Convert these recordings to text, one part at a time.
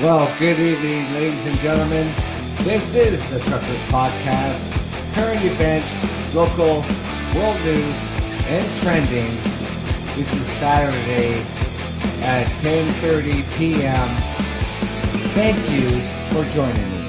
Well, good evening, ladies and gentlemen. This is the Truckers Podcast. Current events, local, world news, and trending. This is Saturday at 10:30 p.m. Thank you for joining me.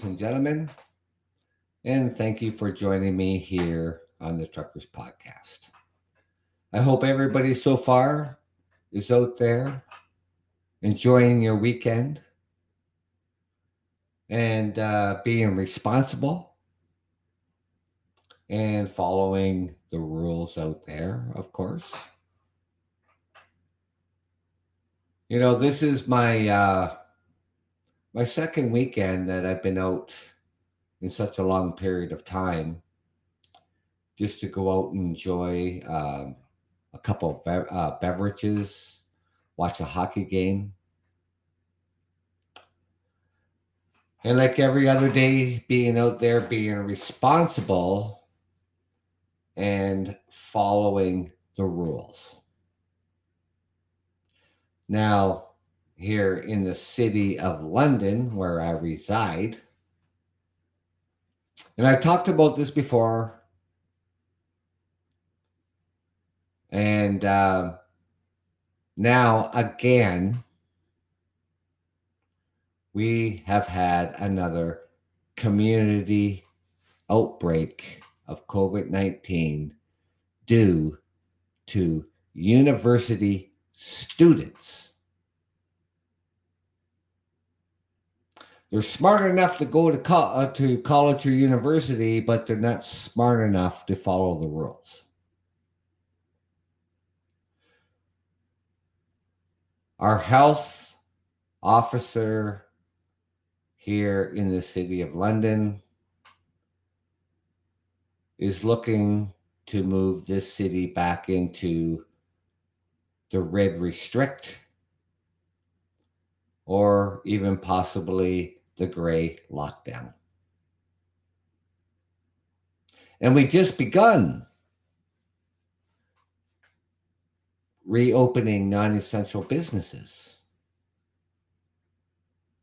Ladies and gentlemen. And thank you for joining me here on the Truckers Podcast. I hope everybody so far is out there enjoying your weekend and uh, being responsible and following the rules out there, of course. You know, this is my uh, my second weekend that I've been out in such a long period of time just to go out and enjoy um, a couple of bev- uh, beverages, watch a hockey game. And like every other day, being out there, being responsible and following the rules. Now, here in the city of London, where I reside. And I talked about this before. And uh, now, again, we have had another community outbreak of COVID 19 due to university students. They're smart enough to go to co- uh, to college or university, but they're not smart enough to follow the rules. Our health officer here in the city of London is looking to move this city back into the red restrict or even possibly the gray lockdown. And we just begun reopening non essential businesses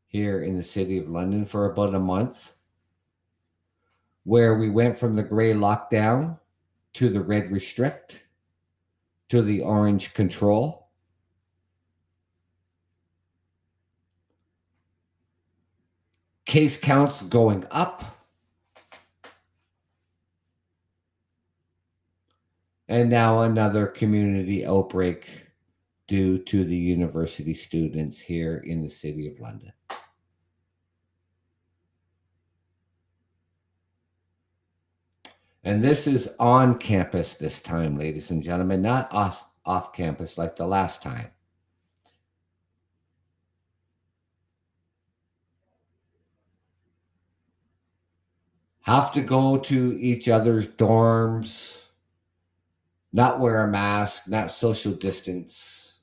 here in the city of London for about a month, where we went from the gray lockdown to the red restrict to the orange control. Case counts going up. And now another community outbreak due to the university students here in the city of London. And this is on campus this time, ladies and gentlemen, not off, off campus like the last time. Have to go to each other's dorms, not wear a mask, not social distance.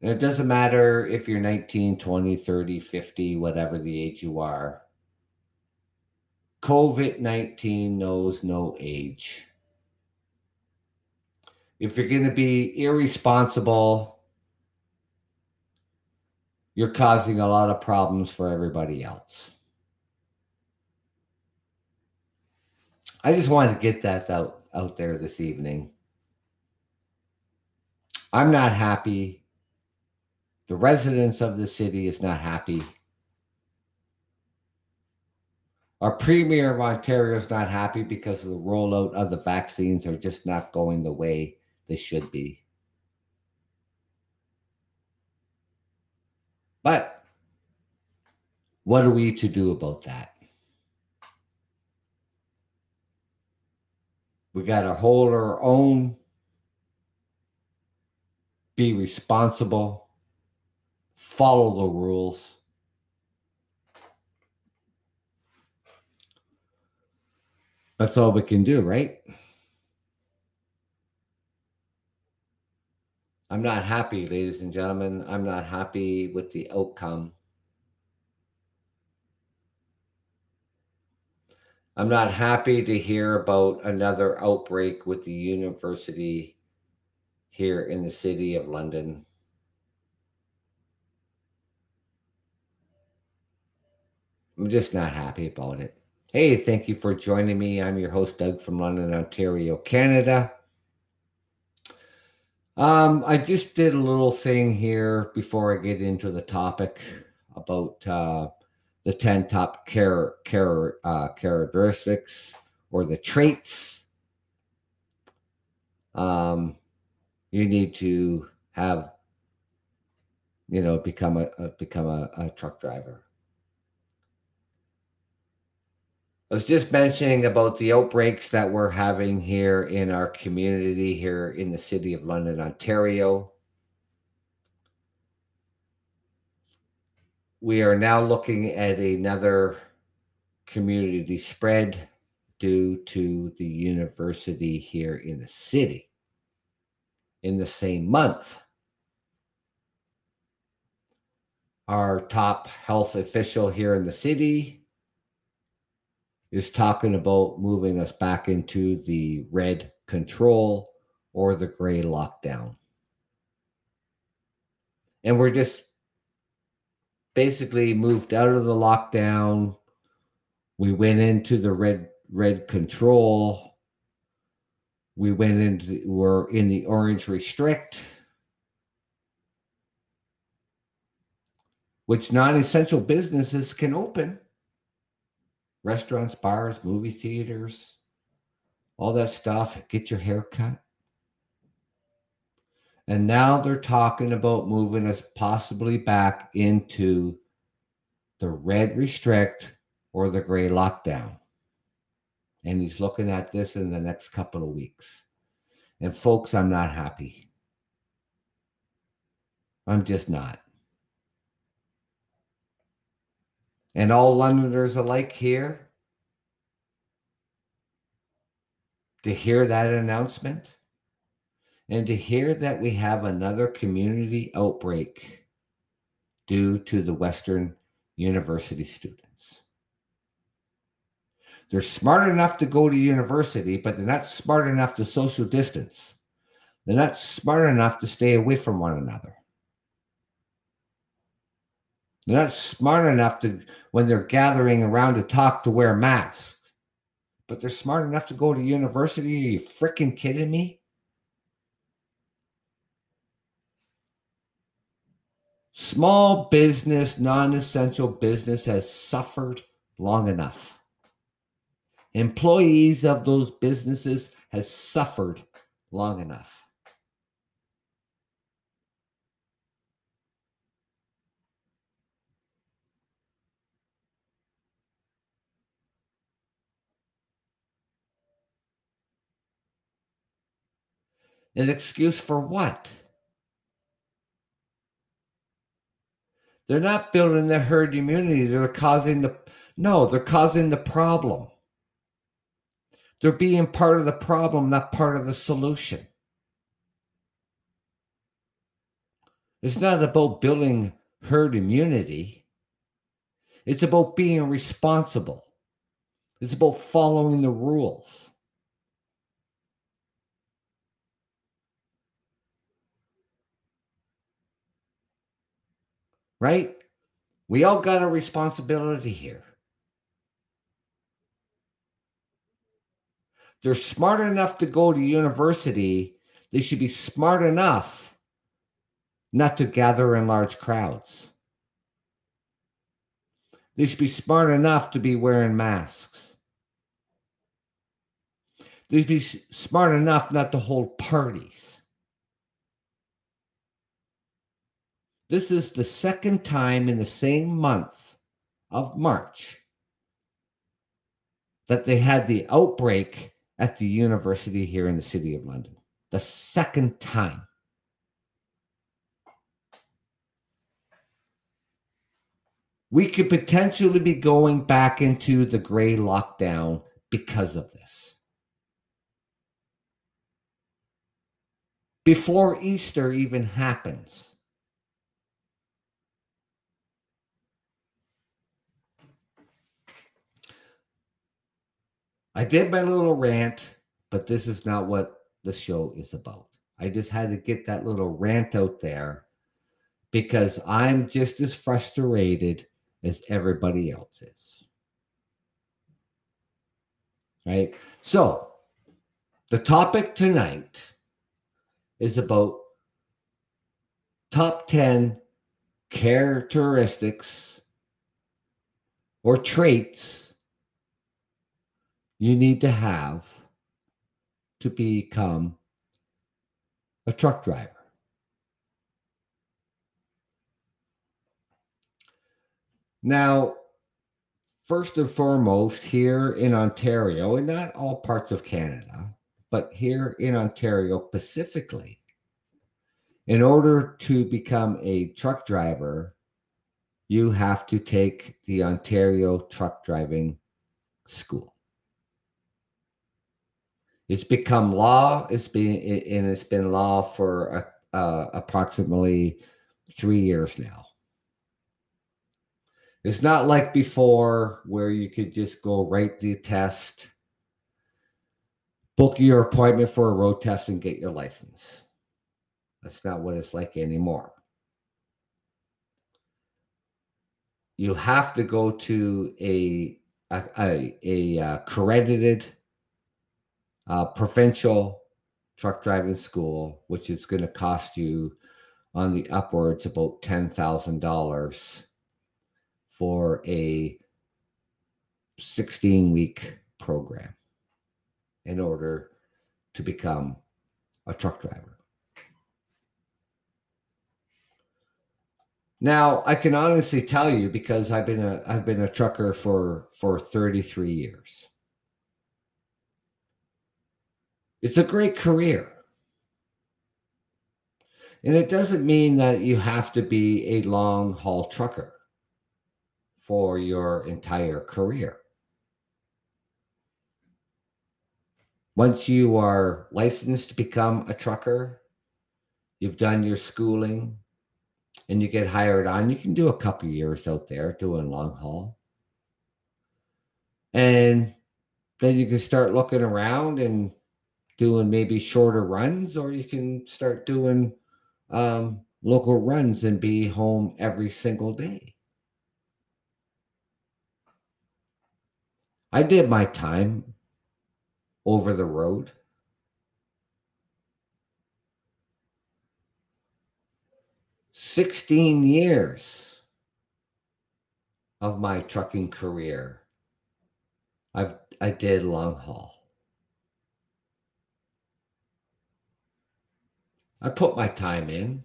And it doesn't matter if you're 19, 20, 30, 50, whatever the age you are. COVID 19 knows no age. If you're going to be irresponsible, you're causing a lot of problems for everybody else. I just wanted to get that out, out there this evening. I'm not happy. The residents of the city is not happy. Our premier of Ontario is not happy because of the rollout of the vaccines are just not going the way they should be. But what are we to do about that? We got to hold our own, be responsible, follow the rules. That's all we can do, right? I'm not happy, ladies and gentlemen. I'm not happy with the outcome. I'm not happy to hear about another outbreak with the university here in the city of London. I'm just not happy about it. Hey, thank you for joining me. I'm your host, Doug from London, Ontario, Canada. Um, I just did a little thing here before I get into the topic about uh, the 10 top care, care, uh, characteristics or the traits um, you need to have, you know, become a, a become a, a truck driver. I was just mentioning about the outbreaks that we're having here in our community here in the city of London, Ontario. We are now looking at another community spread due to the university here in the city in the same month. Our top health official here in the city is talking about moving us back into the red control or the gray lockdown. And we're just basically moved out of the lockdown. We went into the red red control. We went into we're in the orange restrict. Which non-essential businesses can open restaurants, bars, movie theaters, all that stuff. Get your hair cut. And now they're talking about moving us possibly back into the red restrict or the gray lockdown. And he's looking at this in the next couple of weeks. And folks, I'm not happy. I'm just not. and all Londoners alike here to hear that announcement and to hear that we have another community outbreak due to the Western University students. They're smart enough to go to university, but they're not smart enough to social distance. They're not smart enough to stay away from one another. They're not smart enough to, when they're gathering around to talk, to wear masks. But they're smart enough to go to university. Are you freaking kidding me? Small business, non essential business has suffered long enough. Employees of those businesses has suffered long enough. An excuse for what? They're not building the herd immunity. They're causing the no, they're causing the problem. They're being part of the problem, not part of the solution. It's not about building herd immunity. It's about being responsible. It's about following the rules. Right? We all got a responsibility here. They're smart enough to go to university. They should be smart enough not to gather in large crowds. They should be smart enough to be wearing masks. They should be smart enough not to hold parties. This is the second time in the same month of March that they had the outbreak at the university here in the city of London. The second time. We could potentially be going back into the gray lockdown because of this. Before Easter even happens. I did my little rant, but this is not what the show is about. I just had to get that little rant out there because I'm just as frustrated as everybody else is. Right? So, the topic tonight is about top 10 characteristics or traits you need to have to become a truck driver. Now, first and foremost, here in Ontario, and not all parts of Canada, but here in Ontario specifically, in order to become a truck driver, you have to take the Ontario truck driving school. It's become law. It's been and it's been law for uh, uh, approximately three years now. It's not like before where you could just go write the test, book your appointment for a road test, and get your license. That's not what it's like anymore. You have to go to a a, a, a uh, accredited uh, provincial truck driving school, which is going to cost you on the upwards about ten thousand dollars for a 16 week program in order to become a truck driver. Now, I can honestly tell you because I've been a I've been a trucker for for 33 years. It's a great career. And it doesn't mean that you have to be a long haul trucker for your entire career. Once you are licensed to become a trucker, you've done your schooling, and you get hired on, you can do a couple years out there doing long haul. And then you can start looking around and doing maybe shorter runs, or you can start doing um, local runs and be home every single day. I did my time over the road. Sixteen years of my trucking career, I've I did long haul. I put my time in.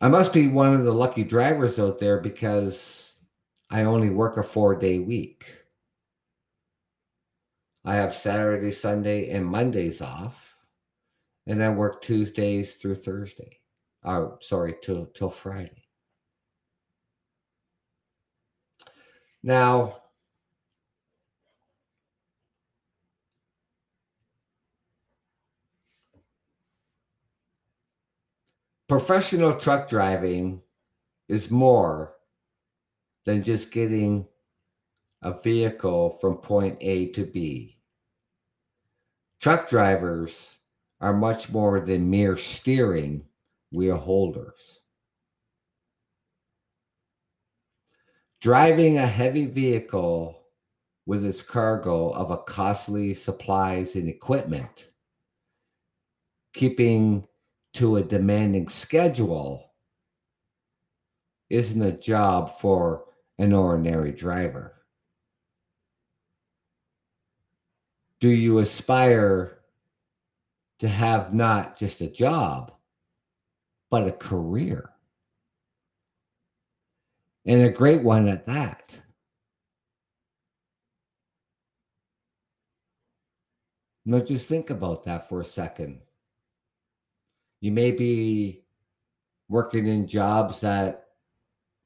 I must be one of the lucky drivers out there because I only work a four day week. I have Saturday, Sunday, and Mondays off, and I work Tuesdays through Thursday. Uh, sorry, till till Friday. Now, professional truck driving is more than just getting a vehicle from point A to B. Truck drivers are much more than mere steering wheel holders. Driving a heavy vehicle with its cargo of a costly supplies and equipment, keeping to a demanding schedule isn't a job for an ordinary driver. Do you aspire to have not just a job, but a career? And a great one at that. Now, just think about that for a second. You may be working in jobs that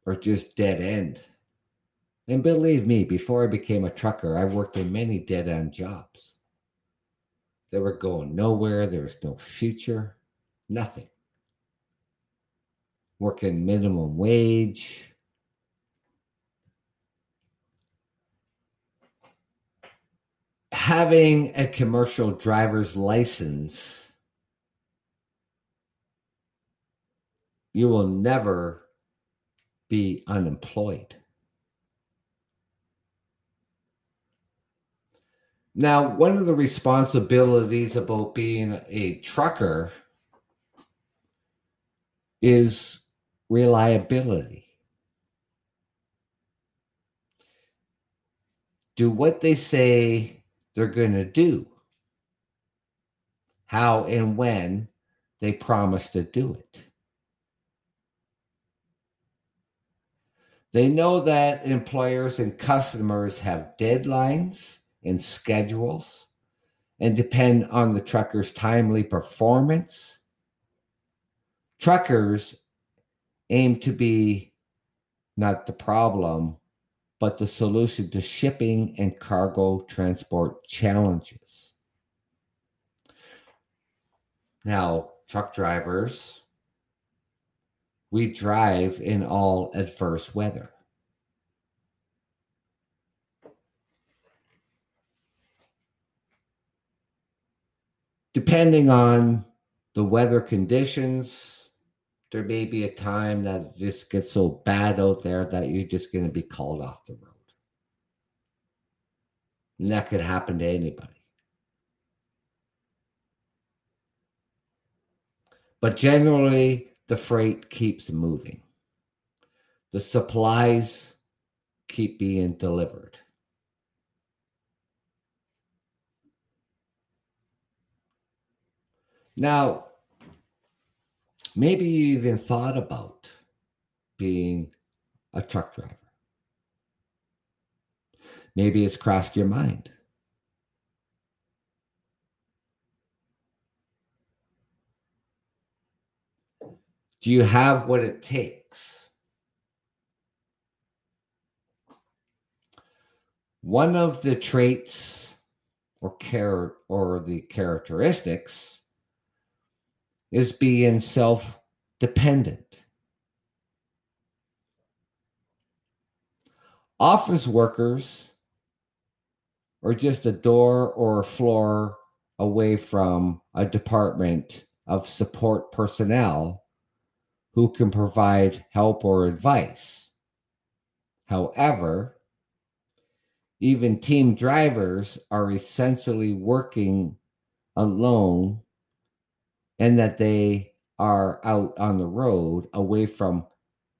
are just dead end. And believe me, before I became a trucker, I worked in many dead end jobs. They were going nowhere, there was no future, nothing. Working minimum wage. Having a commercial driver's license, you will never be unemployed. Now, one of the responsibilities about being a trucker is reliability. Do what they say they're going to do, how and when they promise to do it. They know that employers and customers have deadlines and schedules and depend on the trucker's timely performance. Truckers aim to be not the problem, but the solution to shipping and cargo transport challenges. Now, truck drivers, we drive in all adverse weather. depending on the weather conditions, there may be a time that it just gets so bad out there that you're just going to be called off the road. And that could happen to anybody. But generally, the freight keeps moving. The supplies keep being delivered. Now, maybe you even thought about being a truck driver. Maybe it's crossed your mind. Do you have what it takes? One of the traits or care or the characteristics is being self dependent. Office workers are just a door or a floor away from a department of support personnel who can provide help or advice. However, even team drivers are essentially working alone and that they are out on the road away from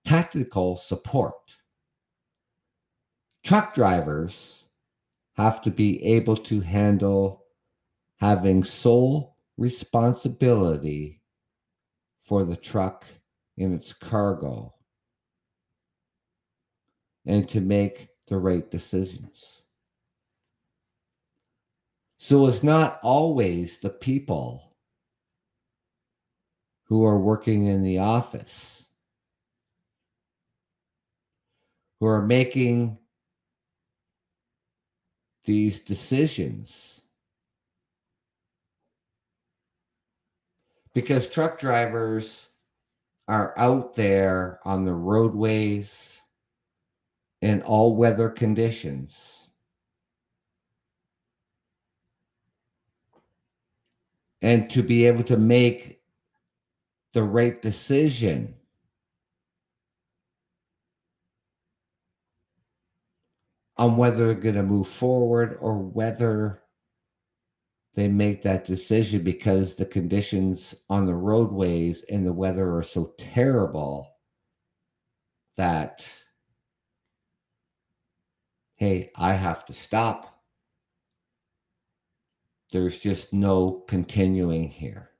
tactical support. Truck drivers have to be able to handle having sole responsibility for the truck and its cargo and to make the right decisions. So it's not always the people who are working in the office, who are making these decisions. Because truck drivers are out there on the roadways in all weather conditions. And to be able to make the right decision. On whether they're going to move forward or whether they make that decision because the conditions on the roadways and the weather are so terrible that, hey, I have to stop. There's just no continuing here.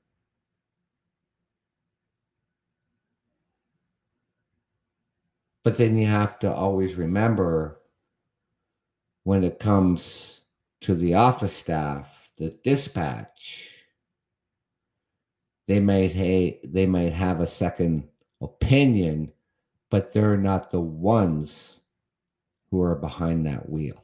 But then you have to always remember when it comes to the office staff, the dispatch, they might hey, they might have a second opinion, but they're not the ones who are behind that wheel.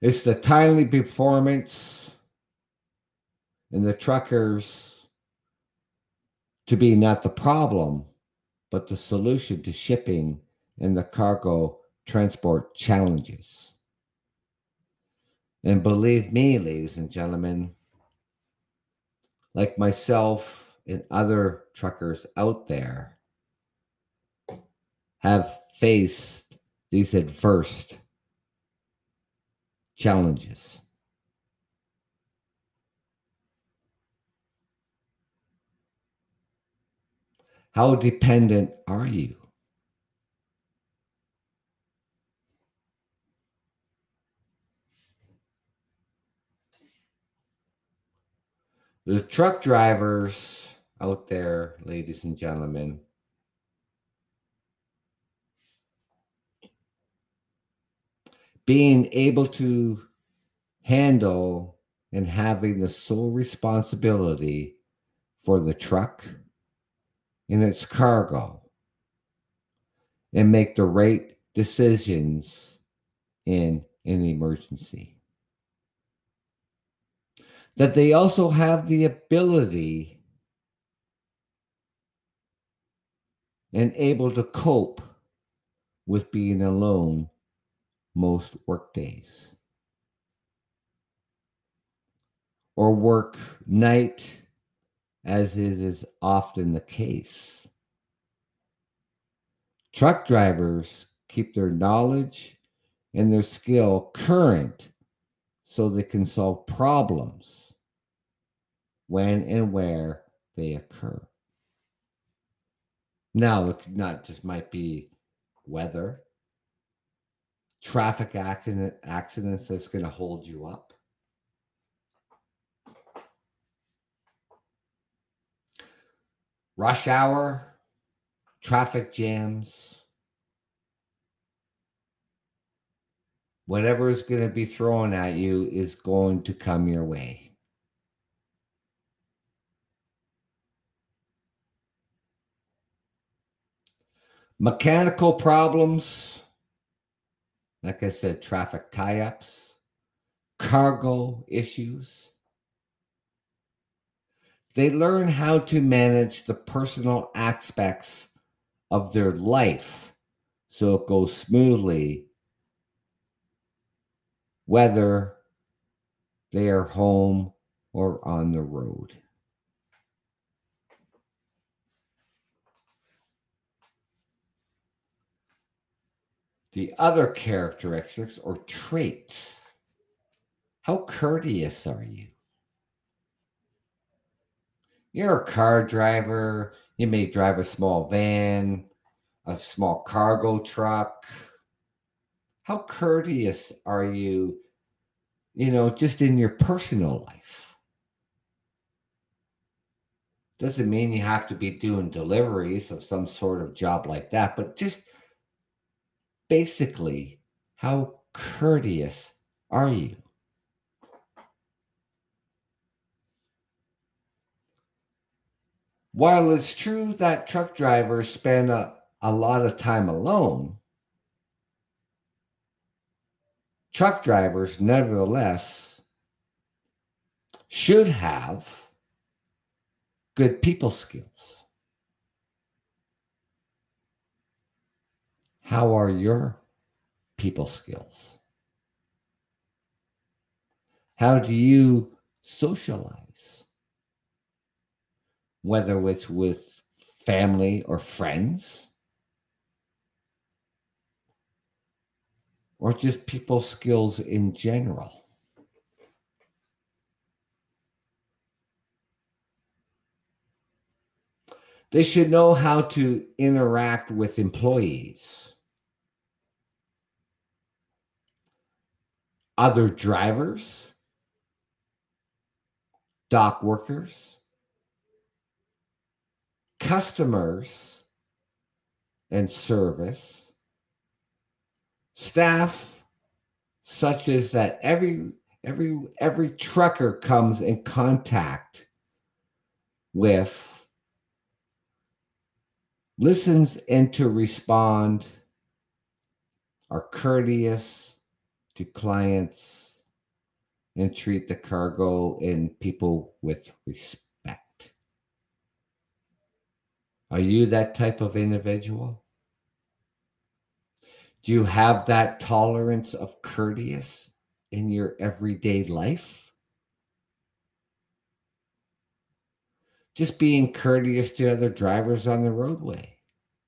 It's the timely performance and the truckers to be not the problem, but the solution to shipping and the cargo transport challenges. And believe me, ladies and gentlemen, like myself and other truckers out there have faced these adverse challenges. How dependent are you? The truck drivers out there, ladies and gentlemen, being able to handle and having the sole responsibility for the truck and its cargo and make the right decisions in an emergency. That they also have the ability and able to cope with being alone most work days or work night as it is often the case. Truck drivers keep their knowledge and their skill current so they can solve problems when and where they occur. Now it not just might be weather. Traffic accident accidents that's going to hold you up. Rush hour, traffic jams, whatever is going to be thrown at you is going to come your way. Mechanical problems like I said, traffic tie ups, cargo issues. They learn how to manage the personal aspects of their life so it goes smoothly, whether they are home or on the road. The other characteristics or traits. How courteous are you? You're a car driver. You may drive a small van, a small cargo truck. How courteous are you, you know, just in your personal life? Doesn't mean you have to be doing deliveries of some sort of job like that, but just basically, how courteous are you? While it's true that truck drivers spend a, a lot of time alone, truck drivers nevertheless should have good people skills. How are your people skills? How do you socialize? whether it's with family or friends, or just people skills in general. They should know how to interact with employees, other drivers, dock workers customers and service, staff such as that every every every trucker comes in contact with listens and to respond are courteous to clients and treat the cargo and people with respect. Are you that type of individual? Do you have that tolerance of courteous in your everyday life? Just being courteous to other drivers on the roadway,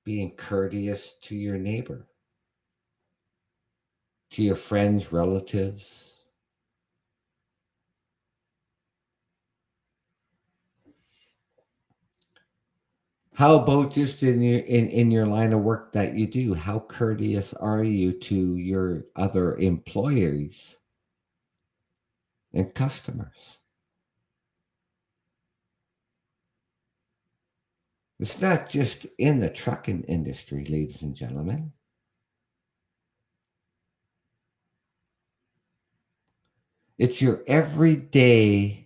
being courteous to your neighbor, to your friends, relatives. How about just in your in, in your line of work that you do? How courteous are you to your other employers and customers? It's not just in the trucking industry, ladies and gentlemen. It's your everyday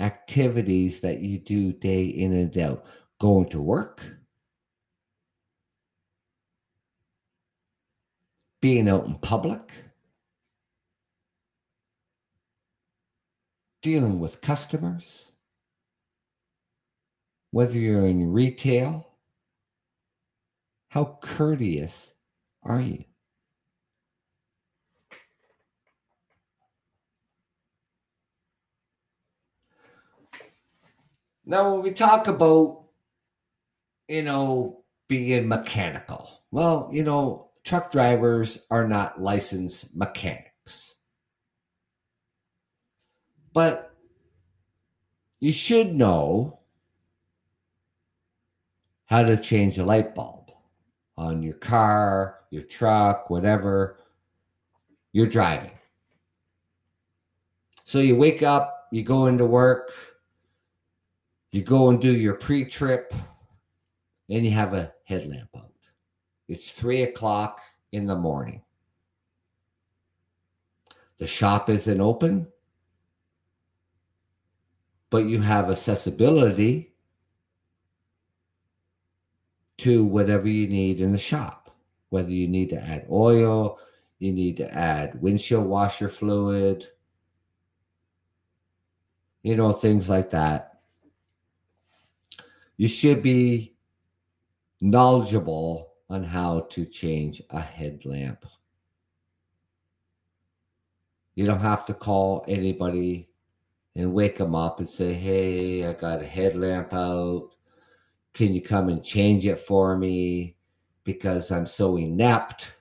activities that you do day in and out. Going to work, being out in public, dealing with customers whether you're in retail, how courteous are you? Now, when we talk about, you know, being mechanical, well, you know, truck drivers are not licensed mechanics. But you should know how to change a light bulb on your car, your truck, whatever you're driving. So you wake up, you go into work, you go and do your pre trip, and you have a headlamp out. It's three o'clock in the morning. The shop isn't open, but you have accessibility to whatever you need in the shop. Whether you need to add oil, you need to add windshield washer fluid, you know, things like that. You should be knowledgeable on how to change a headlamp. You don't have to call anybody and wake them up and say, Hey, I got a headlamp out. Can you come and change it for me? Because I'm so inept,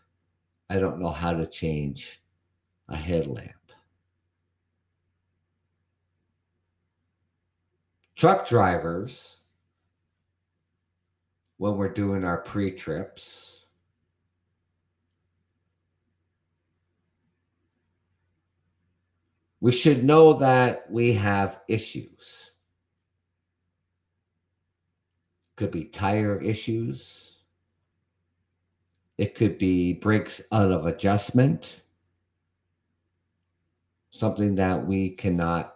I don't know how to change a headlamp. Truck drivers, when we're doing our pre trips, we should know that we have issues. could be tire issues. It could be brakes out of adjustment, something that we cannot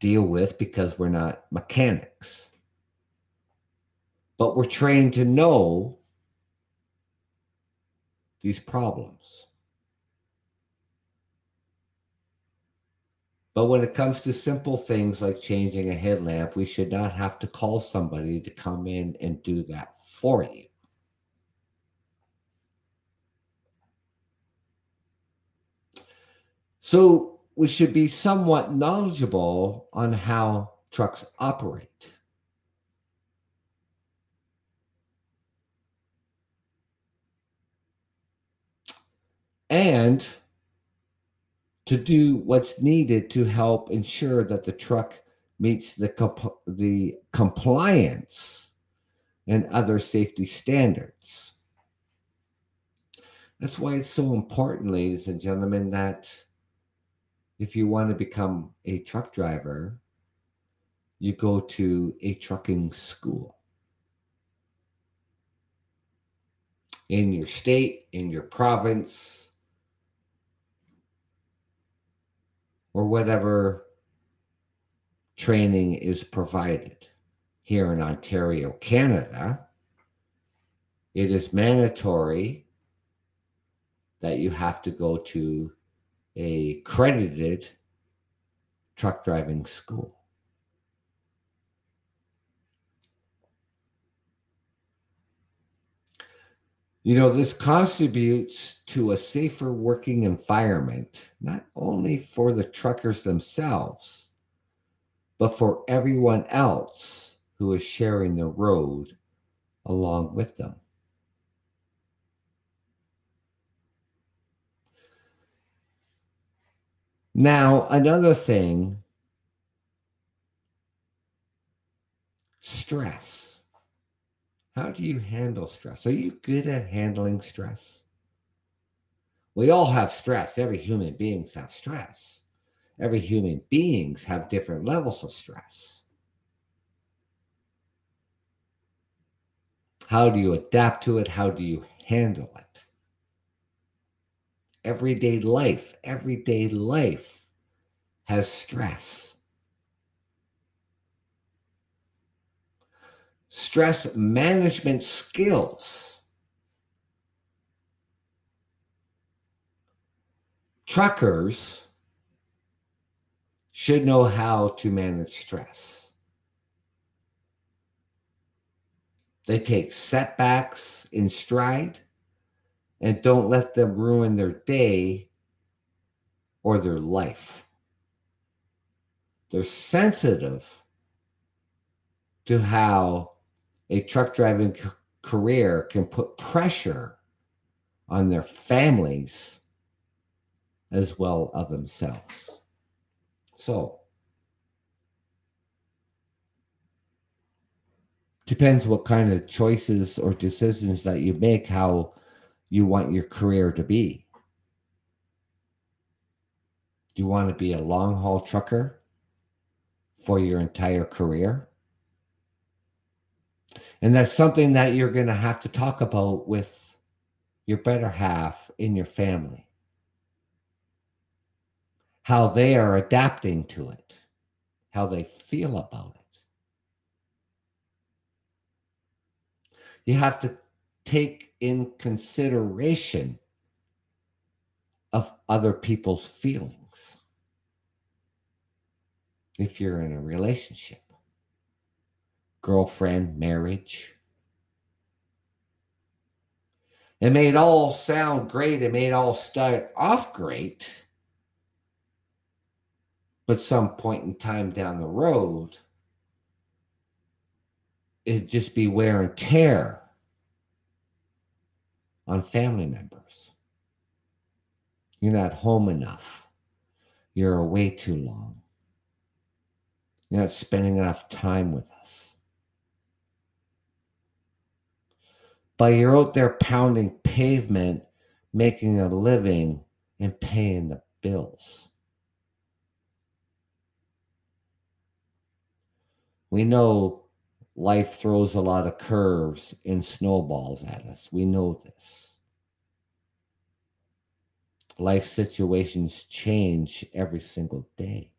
deal with because we're not mechanics. But we're trained to know these problems. But when it comes to simple things like changing a headlamp, we should not have to call somebody to come in and do that for you. So we should be somewhat knowledgeable on how trucks operate. And to do what's needed to help ensure that the truck meets the compl- the compliance and other safety standards. That's why it's so important, ladies and gentlemen, that if you want to become a truck driver, you go to a trucking school. In your state, in your province, or whatever training is provided. Here in Ontario, Canada, it is mandatory that you have to go to a credited truck driving school. You know, this contributes to a safer working environment, not only for the truckers themselves, but for everyone else who is sharing the road along with them. Now, another thing stress. How do you handle stress? Are you good at handling stress? We all have stress. Every human beings have stress. Every human beings have different levels of stress. How do you adapt to it? How do you handle it? Everyday life, everyday life has stress. Stress management skills. Truckers should know how to manage stress. They take setbacks in stride and don't let them ruin their day or their life. They're sensitive to how a truck driving c- career can put pressure on their families as well of themselves. So, depends what kind of choices or decisions that you make, how you want your career to be. Do you want to be a long haul trucker for your entire career? And that's something that you're going to have to talk about with your better half in your family. How they are adapting to it, how they feel about it. You have to take in consideration of other people's feelings if you're in a relationship girlfriend marriage it may all sound great it may all start off great but some point in time down the road it'd just be wear and tear on family members. You're not home enough. You're away too long. You're not spending enough time with us. But you're out there pounding pavement, making a living, and paying the bills. We know life throws a lot of curves and snowballs at us. We know this. Life situations change every single day.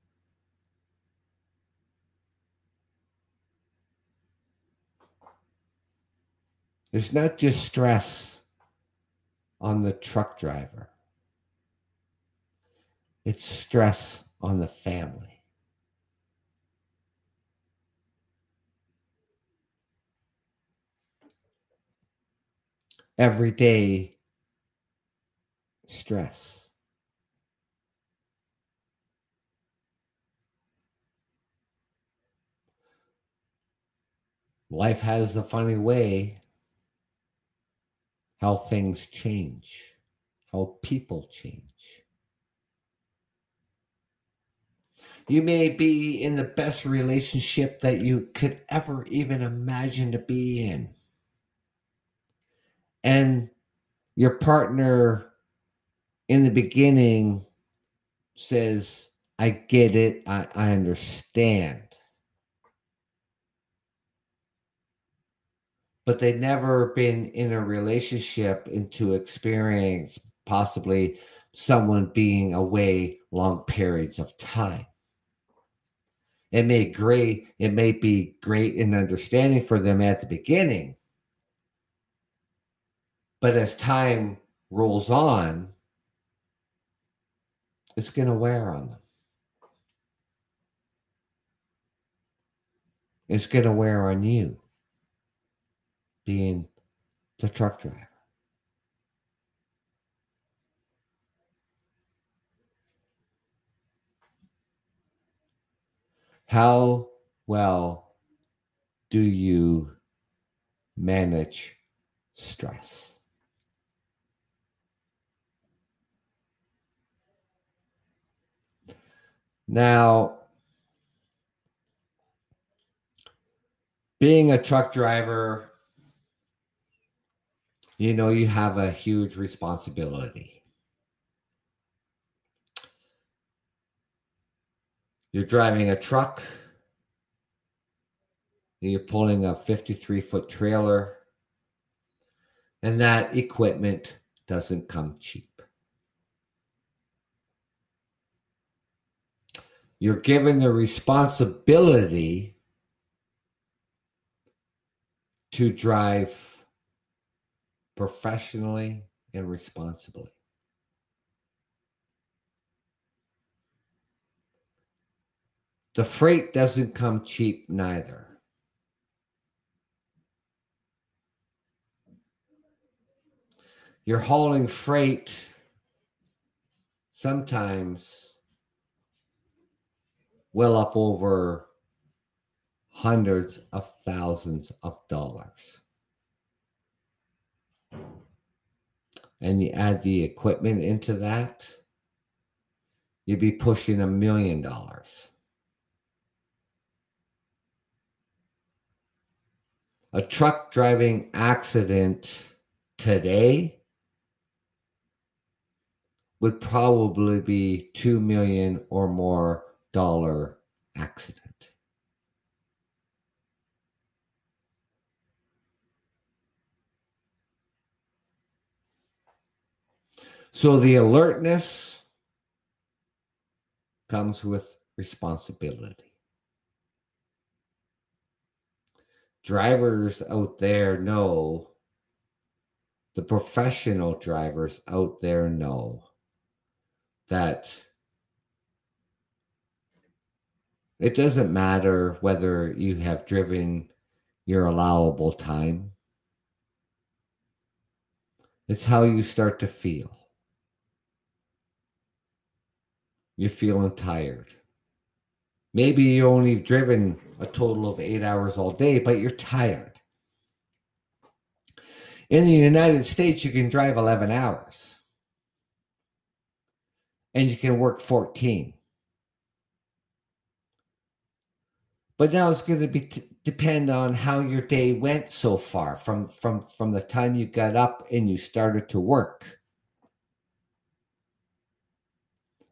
There's not just stress on the truck driver, it's stress on the family. everyday stress. Life has a funny way how things change, how people change. You may be in the best relationship that you could ever even imagine to be in. And your partner in the beginning says, I get it, I, I understand. But they've never been in a relationship into experience possibly someone being away long periods of time. It may great, it may be great in understanding for them at the beginning. But as time rolls on, it's going to wear on them. It's going to wear on you being the truck driver. How well do you manage stress? Now, being a truck driver, you know, you have a huge responsibility. You're driving a truck, you're pulling a 53 foot trailer, and that equipment doesn't come cheap. You're given the responsibility to drive professionally and responsibly. The freight doesn't come cheap neither. You're hauling freight sometimes well up over hundreds of thousands of dollars. And you add the equipment into that, you'd be pushing a million dollars. A truck driving accident today would probably be 2 million or more dollar accident. So the alertness comes with responsibility. Drivers out there know, the professional drivers out there know that it doesn't matter whether you have driven your allowable time. It's how you start to feel. You're feeling tired. Maybe you only driven a total of eight hours all day, but you're tired. In the United States, you can drive 11 hours and you can work 14. But now it's going to be t- depend on how your day went so far from from from the time you got up and you started to work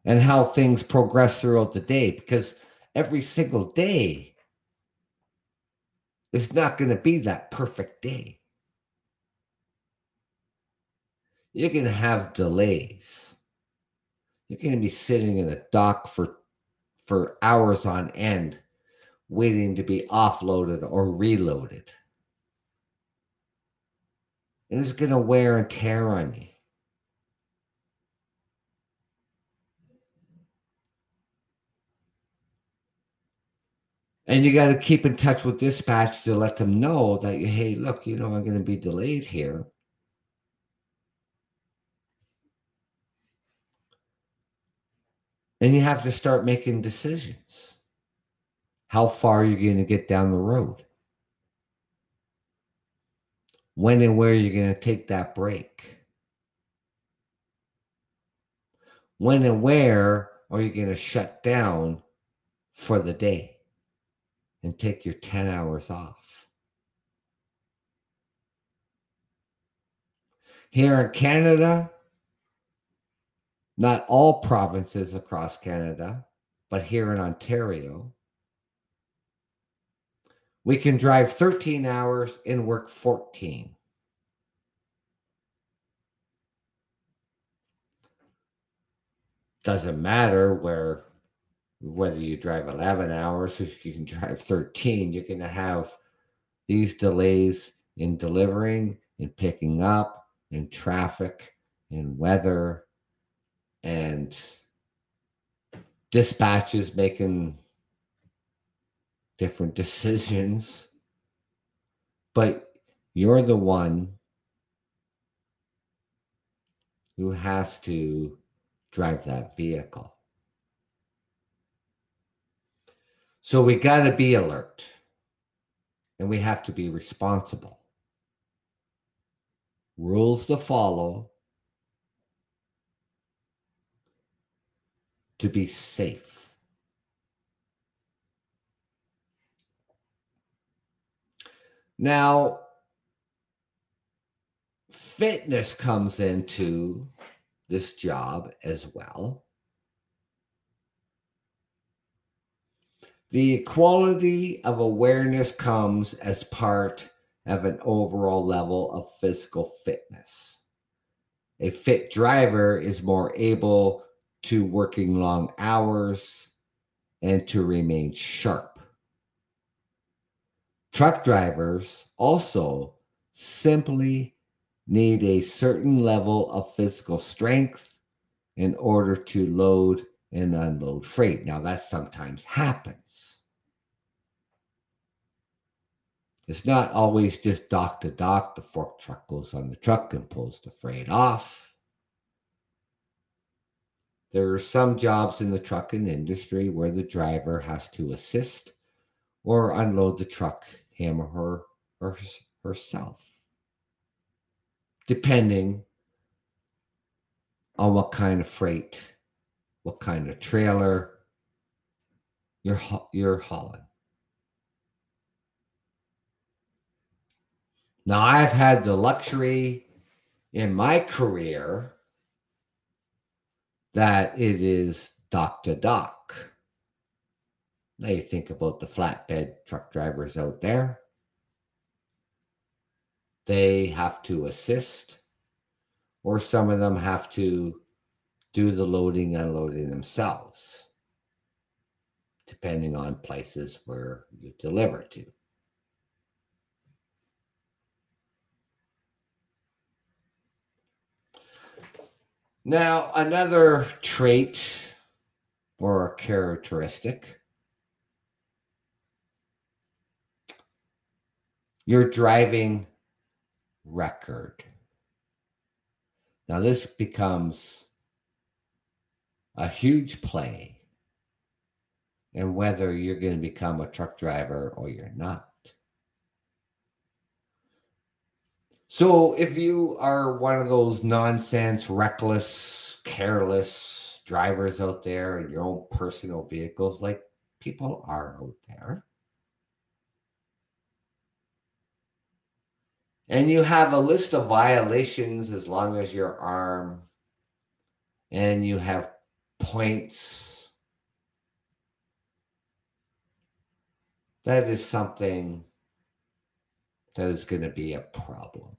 and how things progress throughout the day because every single day is not going to be that perfect day. You're going to have delays. You're going to be sitting in the dock for for hours on end waiting to be offloaded or reloaded. And it's going to wear and tear on you. And you got to keep in touch with dispatch to let them know that, hey, look, you know, I'm going to be delayed here. And you have to start making decisions. How far are you going to get down the road? When and where you're going to take that break? When and where are you going to shut down for the day and take your 10 hours off. Here in Canada, not all provinces across Canada, but here in Ontario, we can drive 13 hours and work 14. Doesn't matter where whether you drive 11 hours or you can drive 13, you're going to have these delays in delivering and picking up and traffic and weather and dispatches making different decisions. But you're the one who has to drive that vehicle. So we got to be alert and we have to be responsible. Rules to follow to be safe. Now, fitness comes into this job as well. The quality of awareness comes as part of an overall level of physical fitness. A fit driver is more able to working long hours and to remain sharp. Truck drivers also simply need a certain level of physical strength in order to load and unload freight. Now, that sometimes happens. It's not always just dock to dock. The fork truck goes on the truck and pulls the freight off. There are some jobs in the trucking industry where the driver has to assist or unload the truck, him or her or herself, depending on what kind of freight what kind of trailer you're you're hauling. Now I've had the luxury in my career that it is dock to dock. Now you think about the flatbed truck drivers out there. They have to assist, or some of them have to do the loading and unloading themselves, depending on places where you deliver to. Now, another trait or characteristic your driving record. Now, this becomes a huge play and whether you're going to become a truck driver or you're not. So, if you are one of those nonsense, reckless, careless drivers out there in your own personal vehicles, like people are out there, and you have a list of violations as long as your arm, and you have points, that is something that is going to be a problem.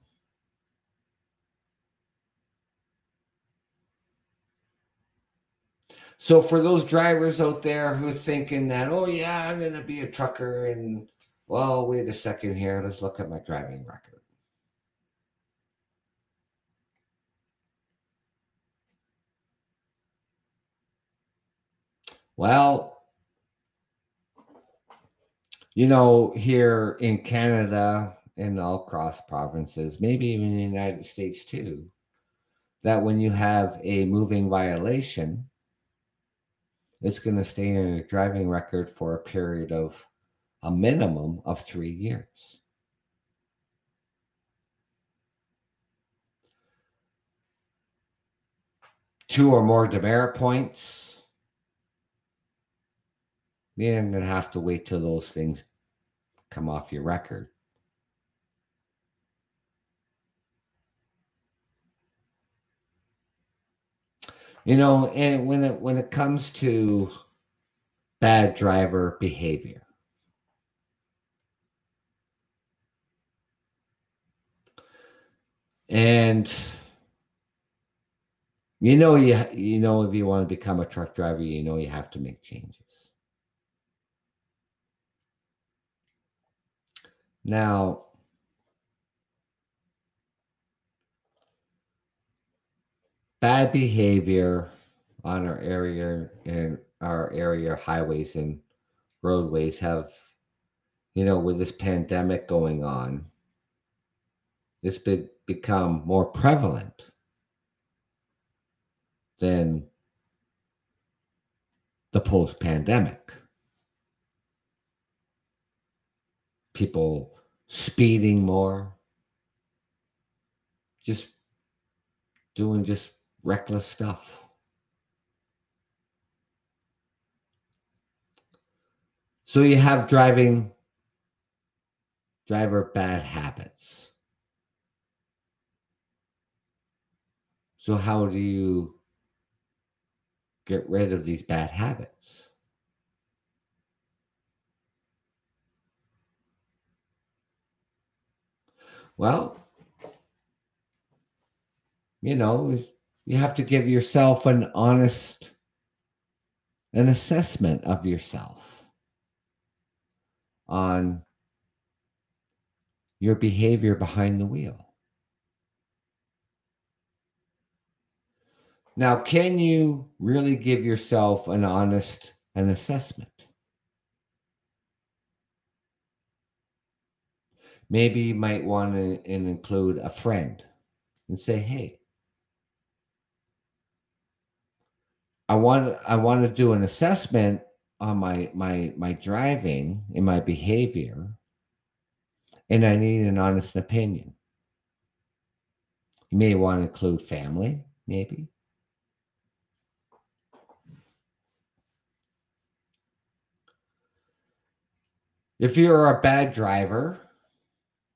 So for those drivers out there who are thinking that, oh yeah, I'm going to be a trucker and well, wait a second here, let's look at my driving record. Well, you know, here in Canada and all cross provinces, maybe even in the United States too, that when you have a moving violation, it's going to stay in your driving record for a period of a minimum of three years. Two or more demerit points You're going to have to wait till those things come off your record. You know, and when it when it comes to bad driver behavior, and you know you you know if you want to become a truck driver, you know you have to make changes. Now, bad behavior on our area and our area highways and roadways have, you know, with this pandemic going on, it's been become more prevalent than the post pandemic. People speeding more, just doing just reckless stuff. So you have driving driver bad habits. So how do you get rid of these bad habits? Well, you know, you have to give yourself an honest an assessment of yourself on your behavior behind the wheel. Now, can you really give yourself an honest an assessment? Maybe you might want to include a friend and say, hey, I want I want to do an assessment on my my my driving and my behavior and I need an honest opinion. You may want to include family, maybe. If you're a bad driver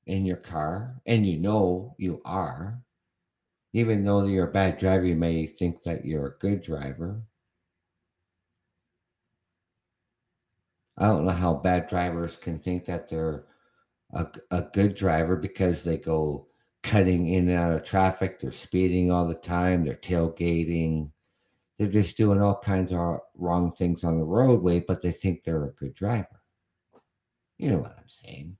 in your car and you know you are, even though you're a bad driver, you may think that you're a good driver. I don't know how bad drivers can think that they're a, a good driver because they go cutting in and out of traffic, they're speeding all the time, they're tailgating, they're just doing all kinds of wrong things on the roadway, but they think they're a good driver. You know what I'm saying.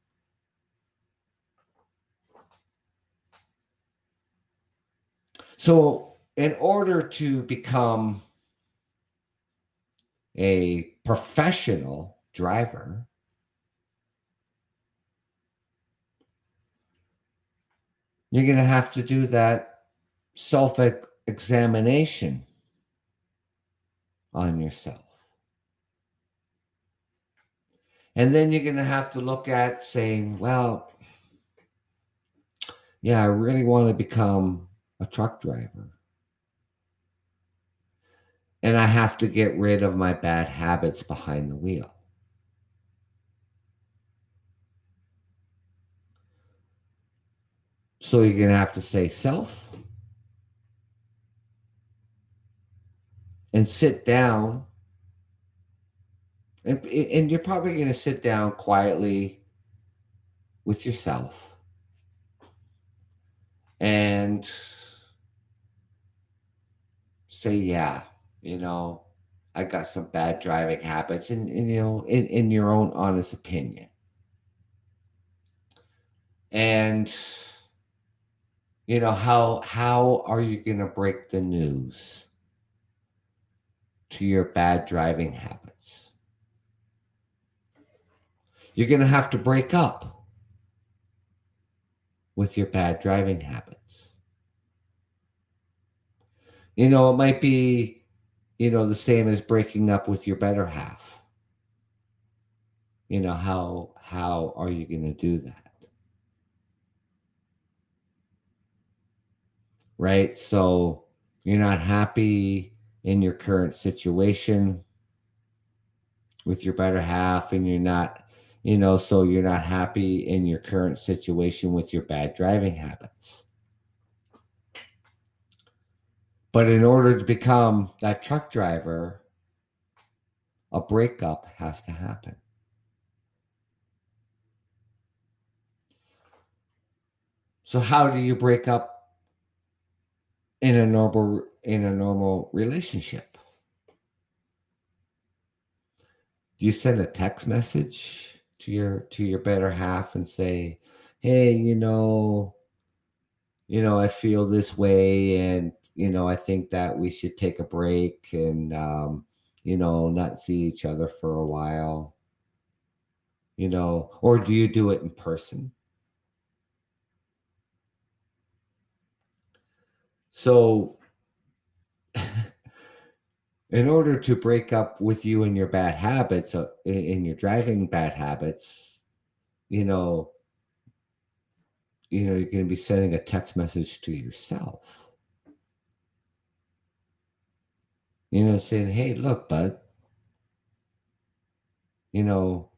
So, in order to become a professional driver, you're going to have to do that self examination on yourself. And then you're going to have to look at saying, well, yeah, I really want to become a truck driver. And I have to get rid of my bad habits behind the wheel. So you're going to have to say self and sit down. And, and you're probably going to sit down quietly with yourself and say, yeah, you know, I got some bad driving habits, and, and you know, in, in your own honest opinion. And you know, how how are you gonna break the news to your bad driving habits? You're gonna have to break up with your bad driving habits. You know, it might be, you know, the same as breaking up with your better half. You know, how how are you going to do that? Right? So you're not happy in your current situation with your better half and you're not, you know, so you're not happy in your current situation with your bad driving habits. But in order to become that truck driver, a breakup has to happen. So how do you break up in a normal in a normal relationship? Do you send a text message to your to your better half and say, "Hey, you know, you know, I feel this way and you know, I think that we should take a break and um, you know, not see each other for a while." You know, or do you do it in person? So, in order to break up with you and your bad habits, uh, in your driving bad habits, you know, you know, you're going to be sending a text message to yourself. You know, saying, "Hey, look, bud. You know,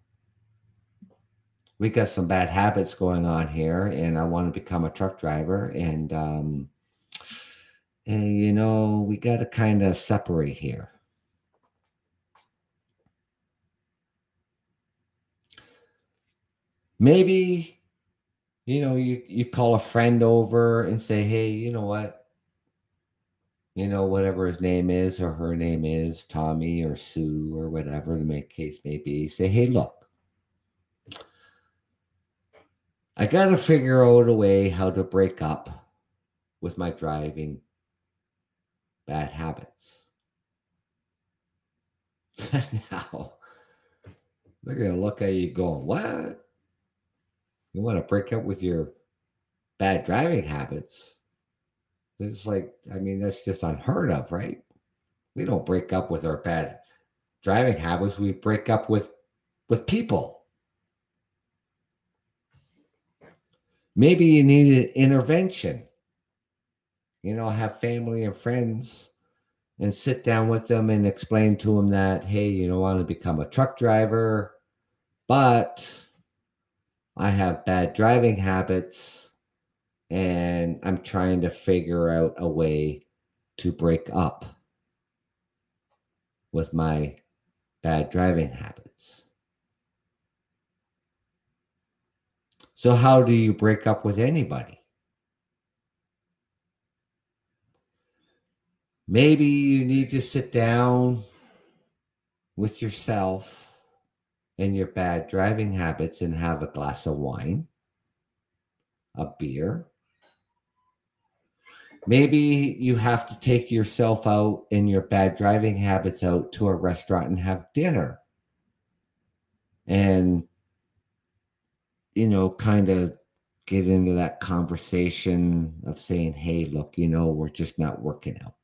we got some bad habits going on here, and I want to become a truck driver, and um, and you know, we got to kind of separate here." Maybe you know you you call a friend over and say, "Hey, you know what? You know, whatever his name is or her name is, Tommy or Sue or whatever the case may be, say, hey, look, I got to figure out a way how to break up with my driving bad habits. now, they're going to look at you going, what? You want to break up with your bad driving habits? It's like, I mean, that's just unheard of, right? We don't break up with our bad driving habits. We break up with with people. Maybe you need an intervention. You know, have family and friends and sit down with them and explain to them that, hey, you don't want to become a truck driver, but I have bad driving habits and I'm trying to figure out a way to break up with my bad driving habits. So, how do you break up with anybody? Maybe you need to sit down with yourself and your bad driving habits and have a glass of wine, a beer, Maybe you have to take yourself out and your bad driving habits out to a restaurant and have dinner. And, you know, kind of get into that conversation of saying, hey, look, you know, we're just not working out.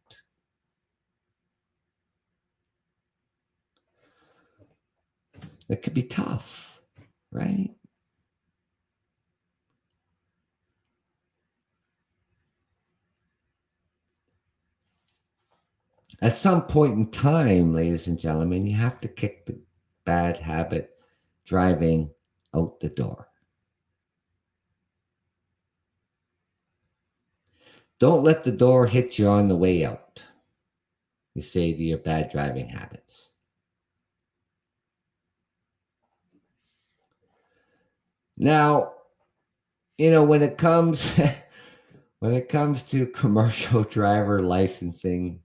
It could be tough, right? At some point in time, ladies and gentlemen, you have to kick the bad habit driving out the door. Don't let the door hit you on the way out. You say to your bad driving habits. Now, you know, when it comes when it comes to commercial driver licensing,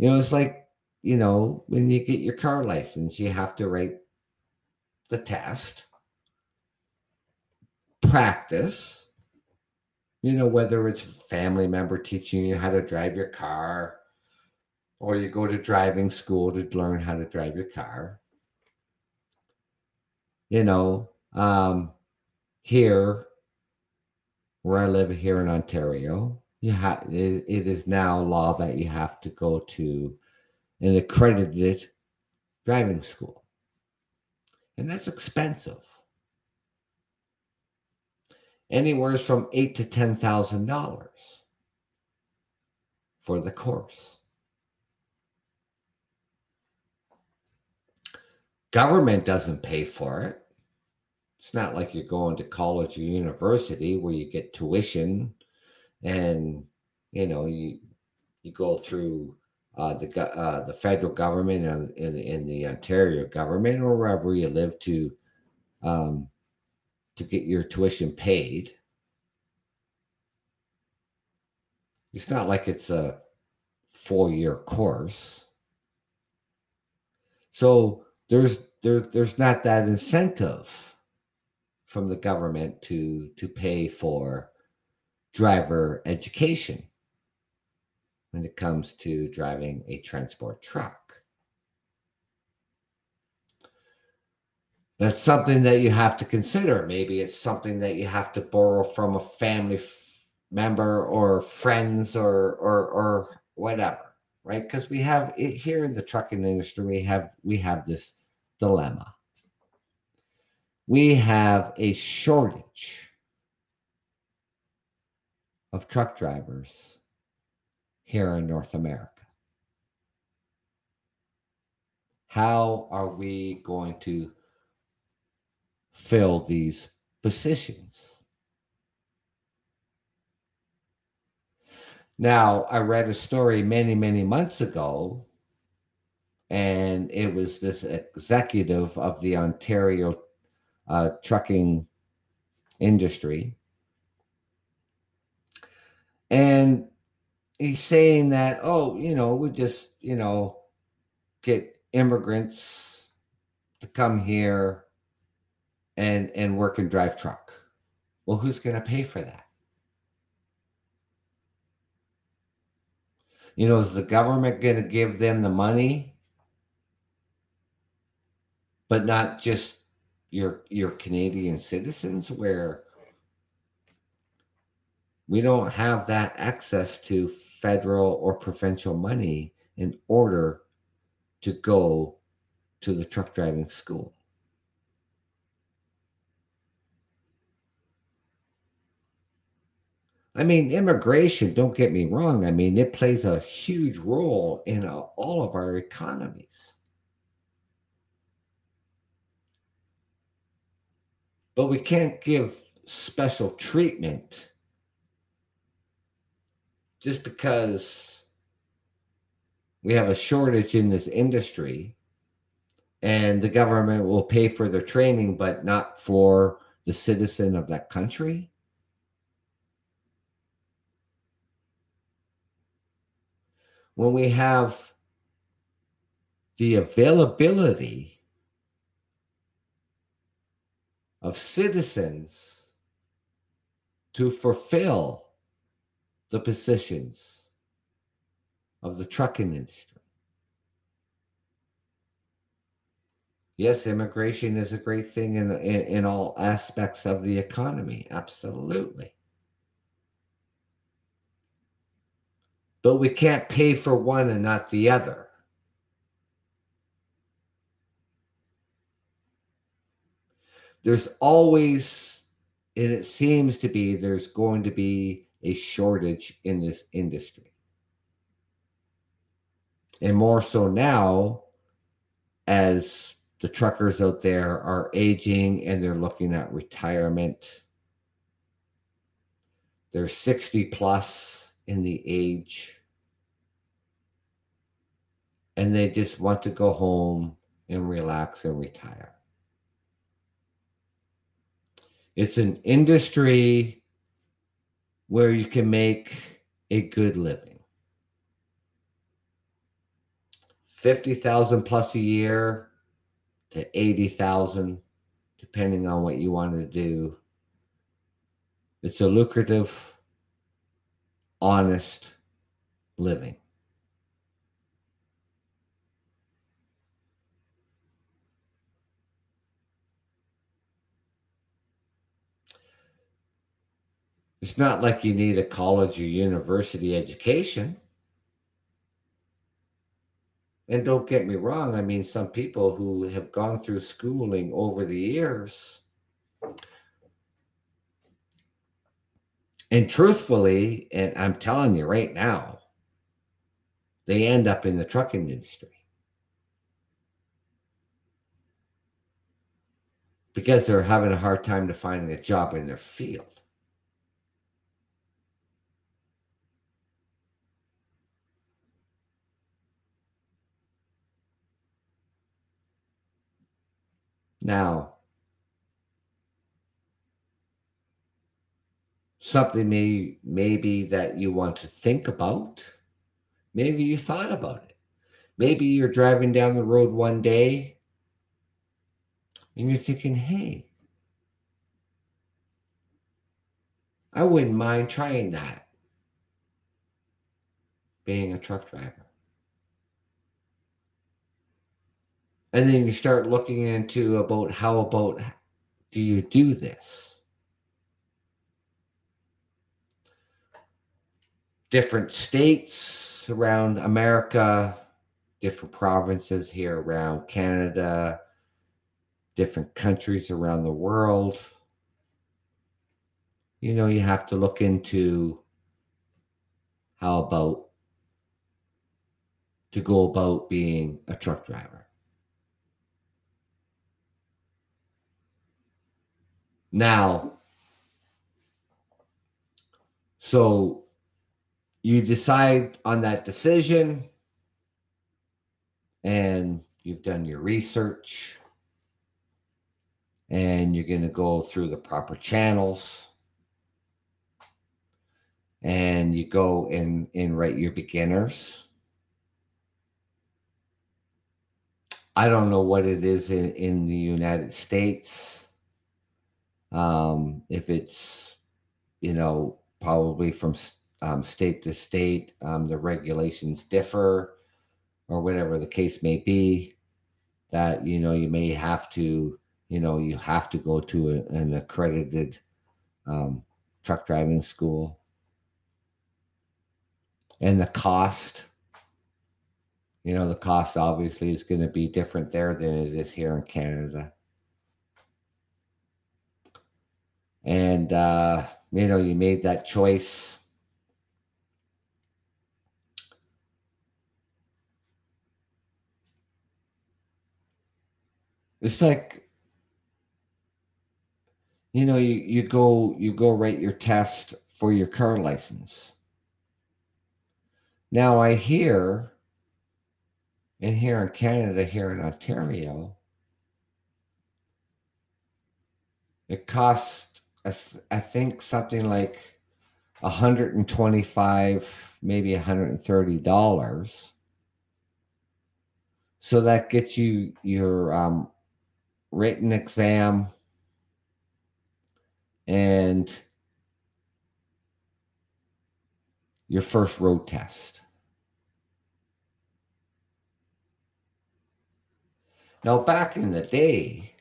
you know, it's like, you know, when you get your car license, you have to write the test, practice, you know, whether it's a family member teaching you how to drive your car, or you go to driving school to learn how to drive your car. You know, um, here where I live here in Ontario, you it is now law that you have to go to an accredited driving school. And that's expensive. Anywhere from eight to ten thousand dollars for the course. Government doesn't pay for it. It's not like you're going to college or university where you get tuition and you know you you go through uh, the uh, the federal government and in, in the Ontario government or wherever you live to um, to get your tuition paid. It's not like it's a four year course. So there's there, there's not that incentive from the government to to pay for driver education when it comes to driving a transport truck. That's something that you have to consider. Maybe it's something that you have to borrow from a family f- member or friends or or or whatever, right? Because we have it here in the trucking industry, we have we have this dilemma. We have a shortage of truck drivers here in North America. How are we going to fill these positions? Now, I read a story many, many months ago, and it was this executive of the Ontario uh, trucking industry. And he's saying that, oh, you know, we just, you know, get immigrants to come here and and work and drive truck. Well, who's going to pay for that? You know, is the government going to give them the money, but not just your your Canadian citizens, where we don't have that access to federal or provincial money in order to go to the truck driving school. I mean, immigration, don't get me wrong. I mean, it plays a huge role in uh, all of our economies. But we can't give special treatment just because we have a shortage in this industry and the government will pay for their training, but not for the citizen of that country. When we have the availability of citizens to fulfill the positions of the trucking industry. Yes, immigration is a great thing in, in, in all aspects of the economy. Absolutely. But we can't pay for one and not the other. There's always, and it seems to be, there's going to be a shortage in this industry. And more so now as the truckers out there are aging and they're looking at retirement. They're 60 plus in the age. And they just want to go home and relax and retire. It's an industry where you can make a good living. 50,000 plus a year to 80,000 depending on what you want to do. It's a lucrative honest living. It's not like you need a college or university education. And don't get me wrong, I mean, some people who have gone through schooling over the years, and truthfully, and I'm telling you right now, they end up in the trucking industry. because they're having a hard time to finding a job in their field. Now, something may maybe that you want to think about. Maybe you thought about it. Maybe you're driving down the road one day and you're thinking, hey, I wouldn't mind trying that. Being a truck driver. And then you start looking into about how about do you do this? Different states around America, different provinces here around Canada, different countries around the world. You know, you have to look into how about to go about being a truck driver. Now, so you decide on that decision and you've done your research and you're going to go through the proper channels and you go and, and write your beginners. I don't know what it is in, in the United States um, if it's, you know, probably from um, state to state, um, the regulations differ or whatever the case may be, that, you know, you may have to, you know, you have to go to a, an accredited um, truck driving school. And the cost, you know, the cost obviously is going to be different there than it is here in Canada. And uh, you know you made that choice. It's like you know you, you go you go write your test for your car license. Now i hear and here in canada here in ontario it costs I think something like 125 maybe 130 dollars. So that gets you your um, written exam and your first road test. Now back in the day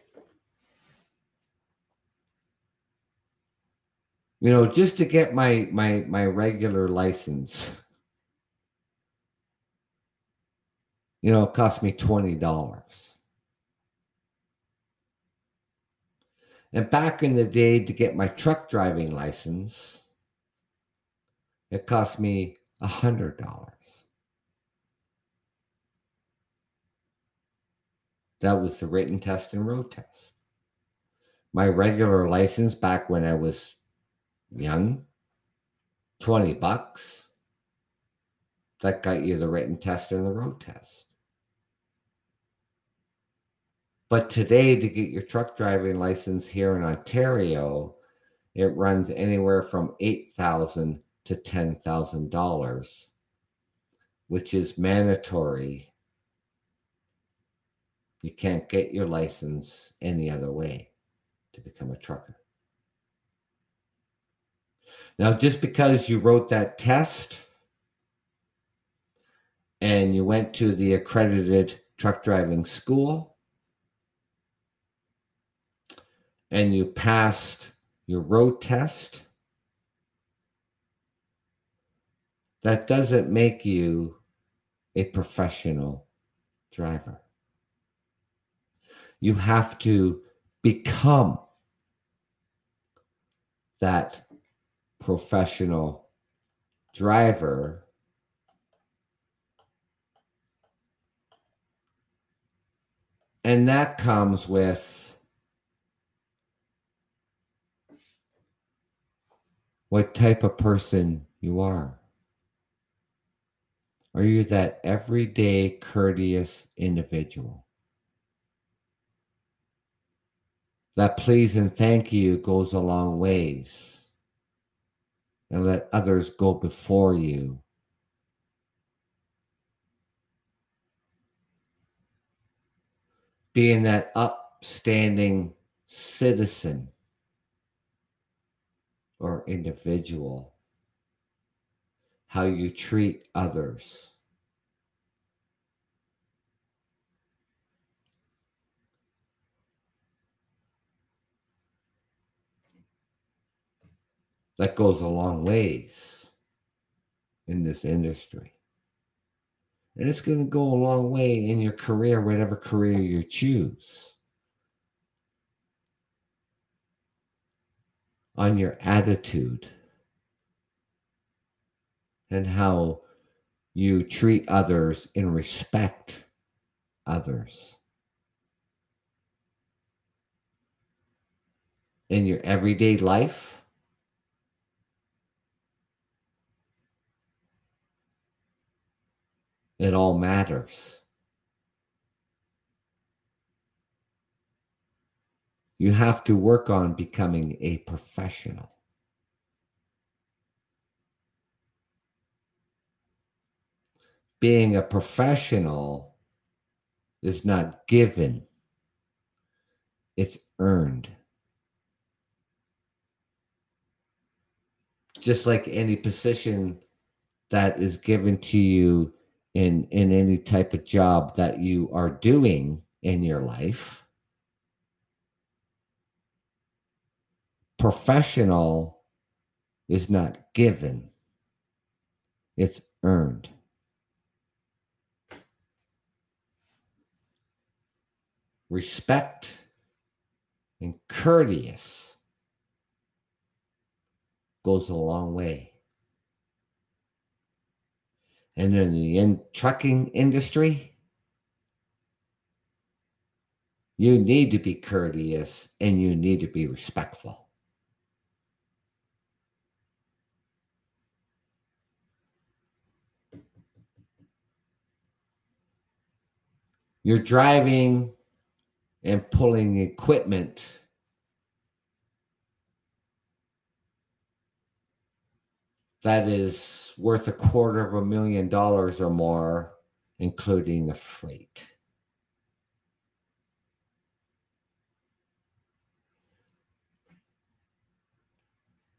you know just to get my my my regular license you know it cost me $20 and back in the day to get my truck driving license it cost me $100 that was the written test and road test. My regular license back when i was young, 20 bucks. That got you the written test and the road test. But today, to get your truck driving license here in Ontario, it runs anywhere from 8,000 to $10,000, which is mandatory. You can't get your license any other way to become a trucker. Now, just because you wrote that test and you went to the accredited truck driving school and you passed your road test, that doesn't make you a professional driver. You have to become that professional driver and that comes with what type of person you are. Are you that everyday courteous individual? That please and thank you goes a long ways. And let others go before you. Being that upstanding citizen or individual, how you treat others. That goes a long ways in this industry. And it's going to go a long way in your career, whatever career you choose. On your attitude and how you treat others and respect others. In your everyday life, it all matters. You have to work on becoming a professional. Being a professional is not given, it's earned. Just like any position that is given to you in in any type of job that you are doing in your life professional is not given. It's earned. Respect and courteous goes a long way and in the in trucking industry, you need to be courteous and you need to be respectful. You're driving and pulling equipment that is worth a quarter of a million dollars or more, including the freight.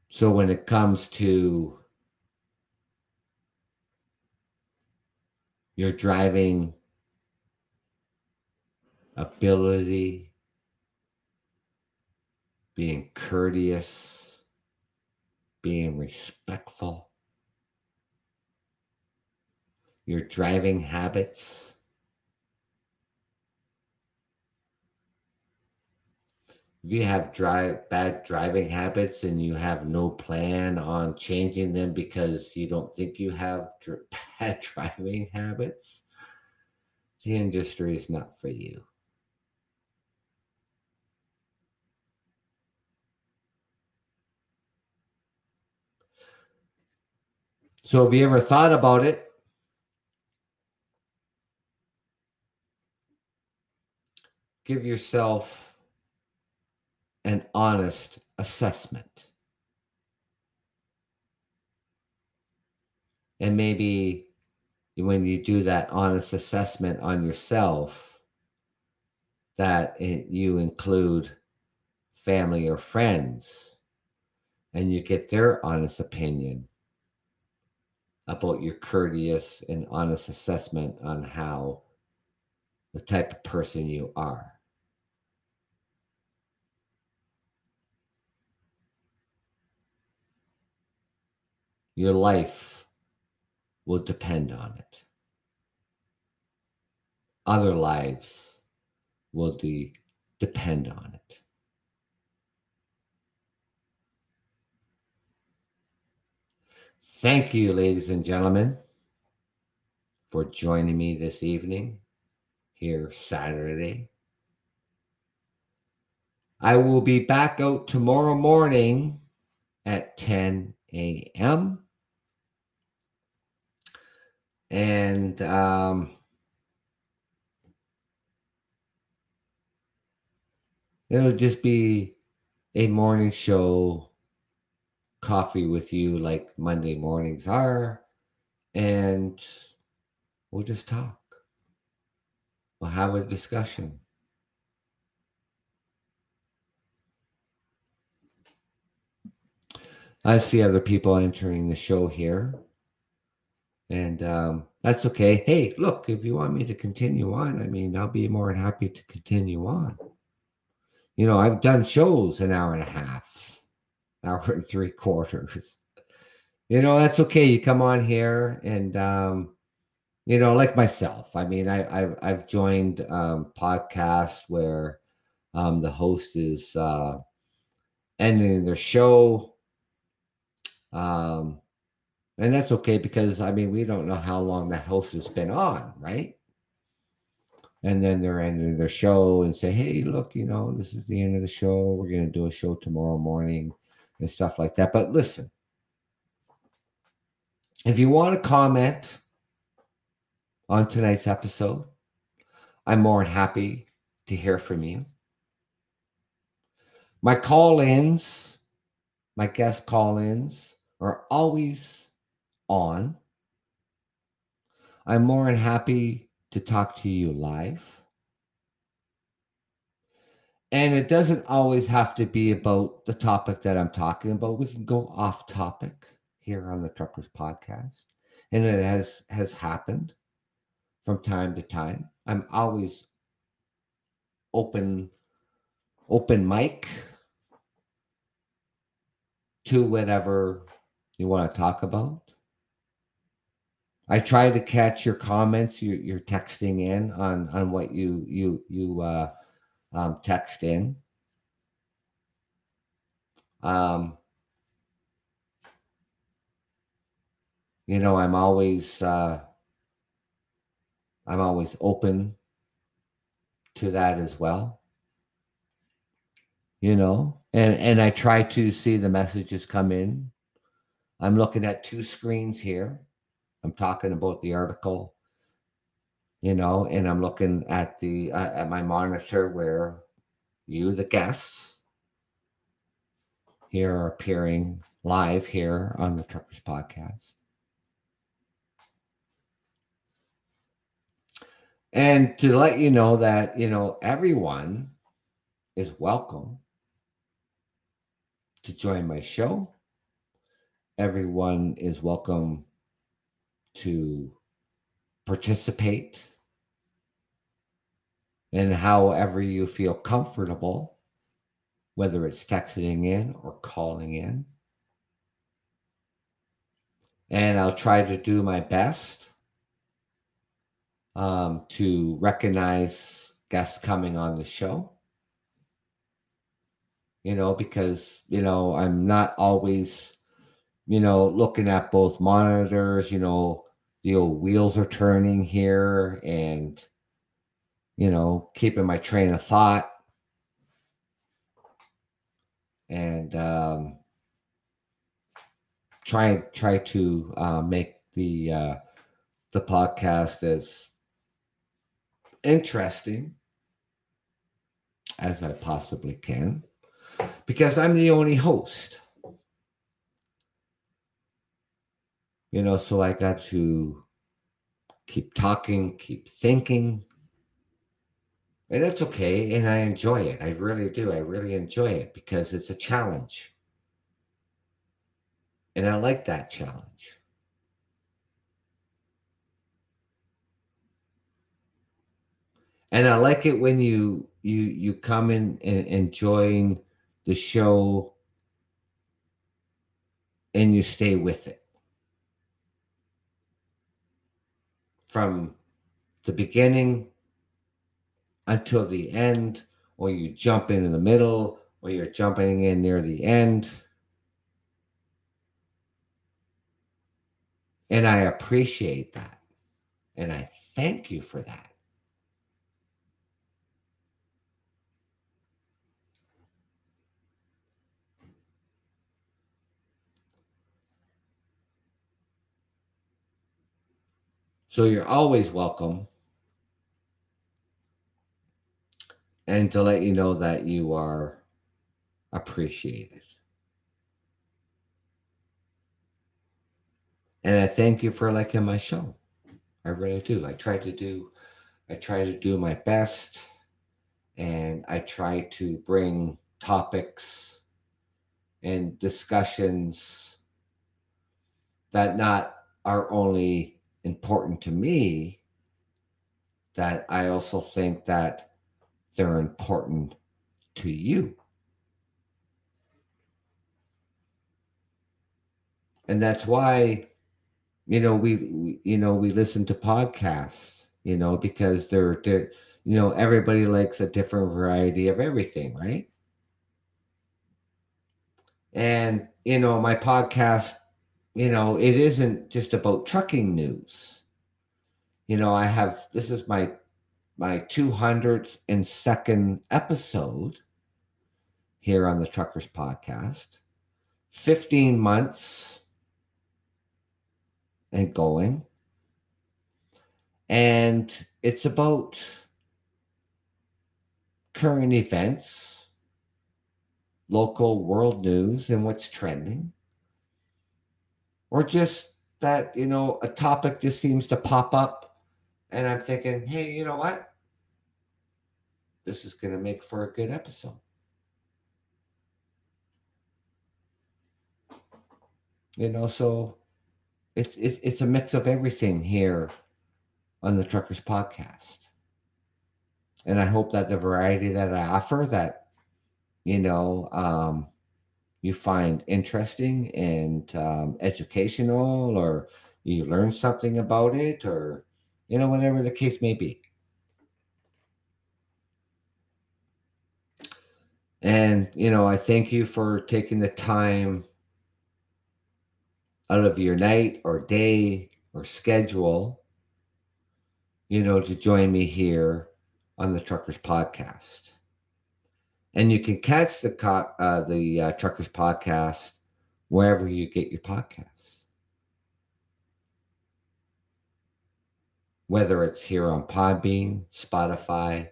So when it comes to your driving ability, being courteous, being respectful, your driving habits. If you have drive bad driving habits and you have no plan on changing them because you don't think you have dr- bad driving habits, the industry is not for you. So, have you ever thought about it? Give yourself an honest assessment. And maybe when you do that honest assessment on yourself, that it, you include family or friends and you get their honest opinion about your courteous and honest assessment on how the type of person you are. Your life will depend on it. Other lives will de- depend on it. Thank you, ladies and gentlemen, for joining me this evening here Saturday. I will be back out tomorrow morning at 10 a.m. And um, it'll just be a morning show, coffee with you like Monday mornings are, and we'll just talk. We'll have a discussion. I see other people entering the show here. And um, that's okay. Hey, look, if you want me to continue on, I mean, I'll be more than happy to continue on. You know, I've done shows an hour and a half, hour and three quarters. You know, that's okay. You come on here and, um, you know, like myself. I mean, I, I've I've joined um, podcasts where um, the host is uh, ending their show um, and that's okay because I mean we don't know how long that host has been on, right? And then they're ending their show and say, "Hey, look, you know, this is the end of the show. We're going to do a show tomorrow morning and stuff like that." But listen, if you want to comment on tonight's episode, I'm more than happy to hear from you. My call-ins, my guest call-ins are always on. I'm more than happy to talk to you live. And it doesn't always have to be about the topic that I'm talking about. We can go off topic here on the Truckers Podcast. And it has has happened from time to time. I'm always open open mic to whatever you want to talk about. I try to catch your comments. You, you're texting in on on what you you you uh, um, text in. Um, you know, I'm always uh, I'm always open to that as well. You know, and and I try to see the messages come in I'm looking at two screens here. I'm talking about the article, you know, and I'm looking at the uh, at my monitor where you, the guests, here are appearing live here on the Truckers Podcast. And to let you know that, you know, everyone is welcome to join my show everyone is welcome to participate in however you feel comfortable, whether it's texting in or calling in. And I'll try to do my best um, to recognize guests coming on the show. You know, because, you know, I'm not always you know, looking at both monitors, you know, the old wheels are turning here and, you know, keeping my train of thought. And um, try try to uh, make the uh, the podcast as interesting as I possibly can because I'm the only host. you know, so I got to keep talking, keep thinking. And it's okay. And I enjoy it. I really do. I really enjoy it because it's a challenge. And I like that challenge. And I like it when you you you come in and, and join the show and you stay with it. from the beginning until the end, or you jump in in the middle, or you're jumping in near the end. And I appreciate that. And I thank you for that. So you're always welcome. And to let you know that you are appreciated. And I thank you for liking my show. I really do. I try to do I try to do my best and I try to bring topics and discussions that not are only important to me that I also think that they're important to you. And that's why you know we, we you know we listen to podcasts you know because they're, they're you know everybody likes a different variety of everything right and you know my podcast you know it isn't just about trucking news you know i have this is my my 202nd episode here on the truckers podcast 15 months and going. And it's about current events, local world news, and what's trending. Or just that, you know, a topic just seems to pop up, and I'm thinking, hey, you know what? This is going to make for a good episode. You know, so it's it's it's a mix of everything here on the Truckers Podcast, and I hope that the variety that I offer that you know um, you find interesting and um, educational, or you learn something about it, or you know whatever the case may be. And you know, I thank you for taking the time out of your night or day or schedule, you know, to join me here on the Truckers Podcast. And you can catch the co- uh, the uh, Truckers Podcast wherever you get your podcasts. Whether it's here on Podbean, Spotify,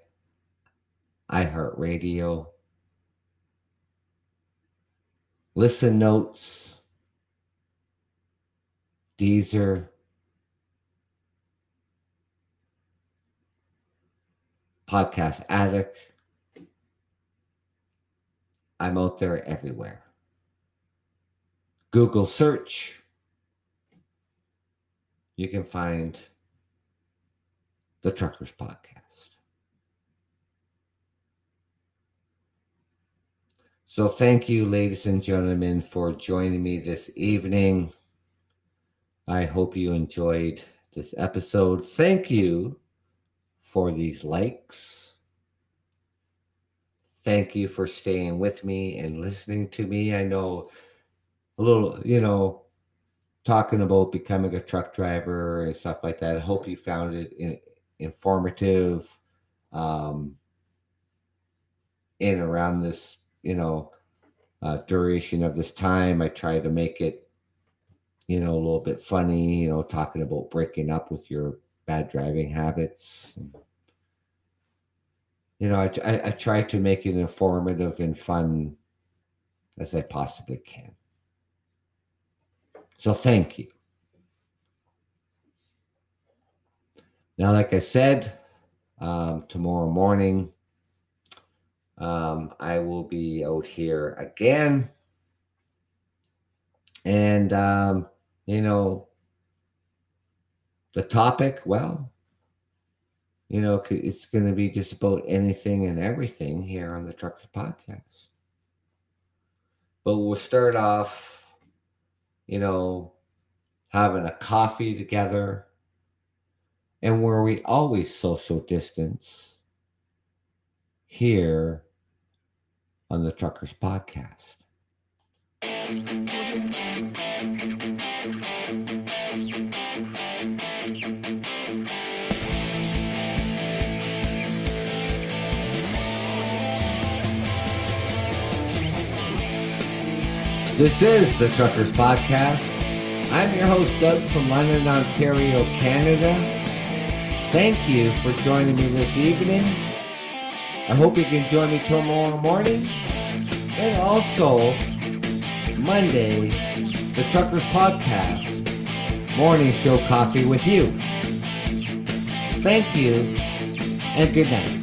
iHeartRadio, Listen Notes, Deezer, Podcast Addict. I'm out there everywhere. Google search. You can find the Truckers Podcast. So, thank you, ladies and gentlemen, for joining me this evening. I hope you enjoyed this episode. Thank you for these likes. Thank you for staying with me and listening to me. I know a little, you know, talking about becoming a truck driver and stuff like that. I hope you found it in, informative um, in around this, you know, uh, duration of this time. I try to make it you know, a little bit funny, you know, talking about breaking up with your bad driving habits. You know, I, I, I try to make it informative and fun as I possibly can. So thank you. Now, like I said, um, tomorrow morning, um, I will be out here again. And um, you know, the topic, well, you know, it's going to be just about anything and everything here on the Truckers Podcast. But we'll start off, you know, having a coffee together and where we always social distance here on the Truckers Podcast. This is the Truckers Podcast. I'm your host, Doug from London, Ontario, Canada. Thank you for joining me this evening. I hope you can join me tomorrow morning and also Monday, the Truckers Podcast, morning show coffee with you. Thank you and good night.